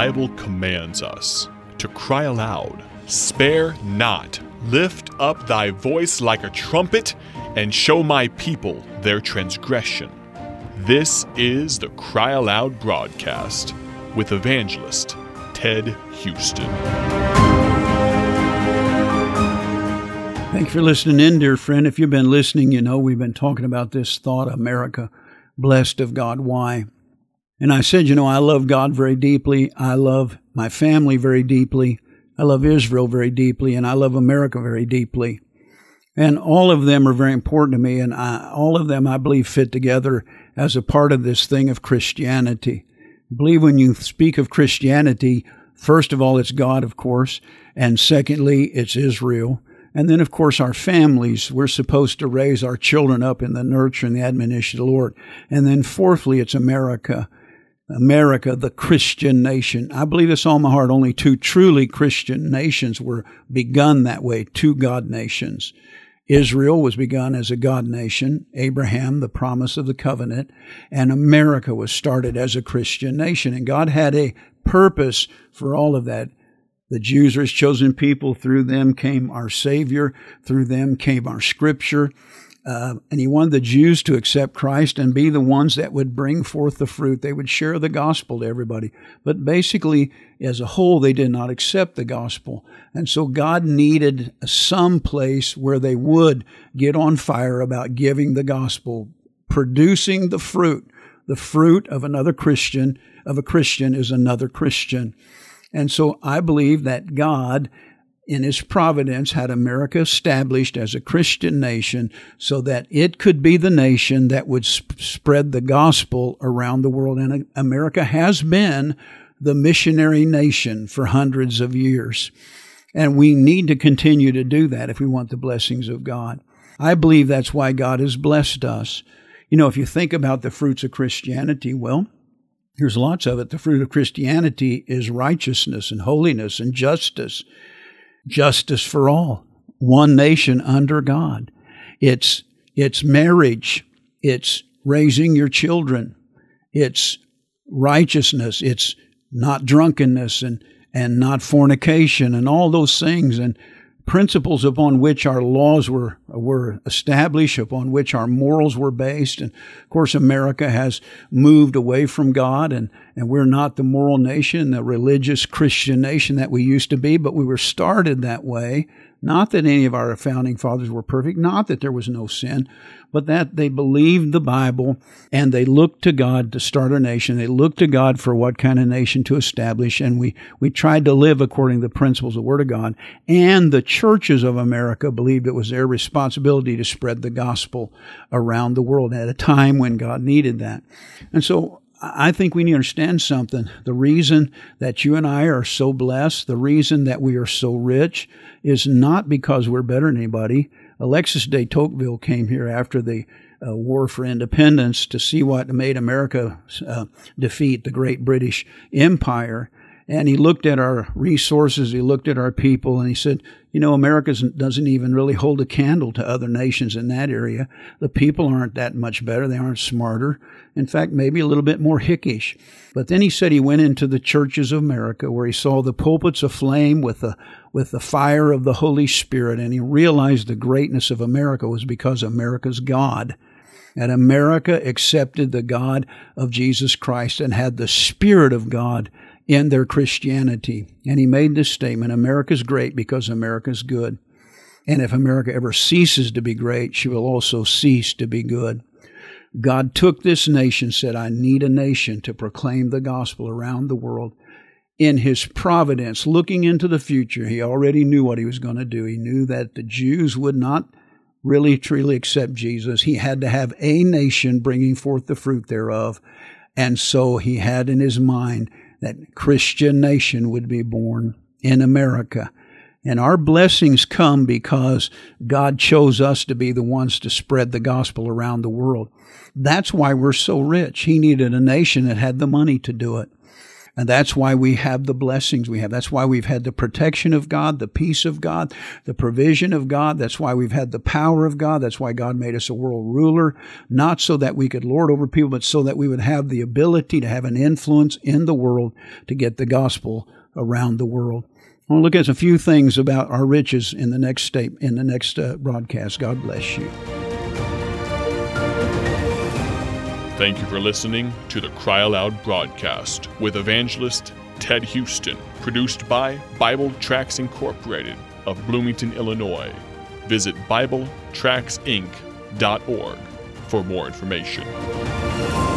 Bible commands us to cry aloud, Spare not, lift up thy voice like a trumpet, and show my people their transgression. This is the Cry Aloud broadcast with evangelist Ted Houston. Thank you for listening in, dear friend. If you've been listening, you know we've been talking about this thought America, blessed of God. Why? And I said, you know, I love God very deeply. I love my family very deeply. I love Israel very deeply. And I love America very deeply. And all of them are very important to me. And I, all of them, I believe, fit together as a part of this thing of Christianity. I believe when you speak of Christianity, first of all, it's God, of course. And secondly, it's Israel. And then, of course, our families, we're supposed to raise our children up in the nurture and the admonition of the Lord. And then, fourthly, it's America. America, the Christian nation. I believe this all my heart. Only two truly Christian nations were begun that way, two God nations. Israel was begun as a God nation, Abraham, the promise of the covenant, and America was started as a Christian nation. And God had a purpose for all of that. The Jews are his chosen people. Through them came our Savior. Through them came our Scripture. Uh, and he wanted the Jews to accept Christ and be the ones that would bring forth the fruit. They would share the gospel to everybody. But basically, as a whole, they did not accept the gospel. And so God needed some place where they would get on fire about giving the gospel, producing the fruit. The fruit of another Christian, of a Christian, is another Christian. And so I believe that God, in His providence, had America established as a Christian nation so that it could be the nation that would sp- spread the gospel around the world. And uh, America has been the missionary nation for hundreds of years. And we need to continue to do that if we want the blessings of God. I believe that's why God has blessed us. You know, if you think about the fruits of Christianity, well, Here's lots of it. The fruit of Christianity is righteousness and holiness and justice. Justice for all. One nation under God. It's, it's marriage. It's raising your children. It's righteousness. It's not drunkenness and, and not fornication and all those things. And principles upon which our laws were were established, upon which our morals were based. And of course, America has moved away from God, and and we're not the moral nation, the religious Christian nation that we used to be, but we were started that way. Not that any of our founding fathers were perfect, not that there was no sin, but that they believed the Bible and they looked to God to start a nation. They looked to God for what kind of nation to establish. And we, we tried to live according to the principles of the Word of God. And the churches of America believed it was their responsibility to spread the gospel around the world at a time when God needed that. And so I think we need to understand something. The reason that you and I are so blessed, the reason that we are so rich, is not because we're better than anybody. Alexis de Tocqueville came here after the uh, War for Independence to see what made America uh, defeat the great British Empire. And he looked at our resources, he looked at our people, and he said, You know, America doesn't even really hold a candle to other nations in that area. The people aren't that much better, they aren't smarter. In fact, maybe a little bit more hickish. But then he said he went into the churches of America where he saw the pulpits aflame with the, with the fire of the Holy Spirit, and he realized the greatness of America was because America's God. And America accepted the God of Jesus Christ and had the Spirit of God in their Christianity. And he made this statement America's great because America's good. And if America ever ceases to be great, she will also cease to be good. God took this nation, said, I need a nation to proclaim the gospel around the world. In his providence, looking into the future, he already knew what he was going to do. He knew that the Jews would not really truly accept Jesus. He had to have a nation bringing forth the fruit thereof. And so he had in his mind that Christian nation would be born in America. And our blessings come because God chose us to be the ones to spread the gospel around the world. That's why we're so rich. He needed a nation that had the money to do it. And that's why we have the blessings we have. That's why we've had the protection of God, the peace of God, the provision of God. That's why we've had the power of God. That's why God made us a world ruler, not so that we could lord over people, but so that we would have the ability to have an influence in the world to get the gospel around the world. I want to look at a few things about our riches in the next state, in the next uh, broadcast. God bless you. Thank you for listening to the Cry Aloud broadcast with evangelist Ted Houston, produced by Bible Tracts Incorporated of Bloomington, Illinois. Visit BibleTracksInc.org for more information.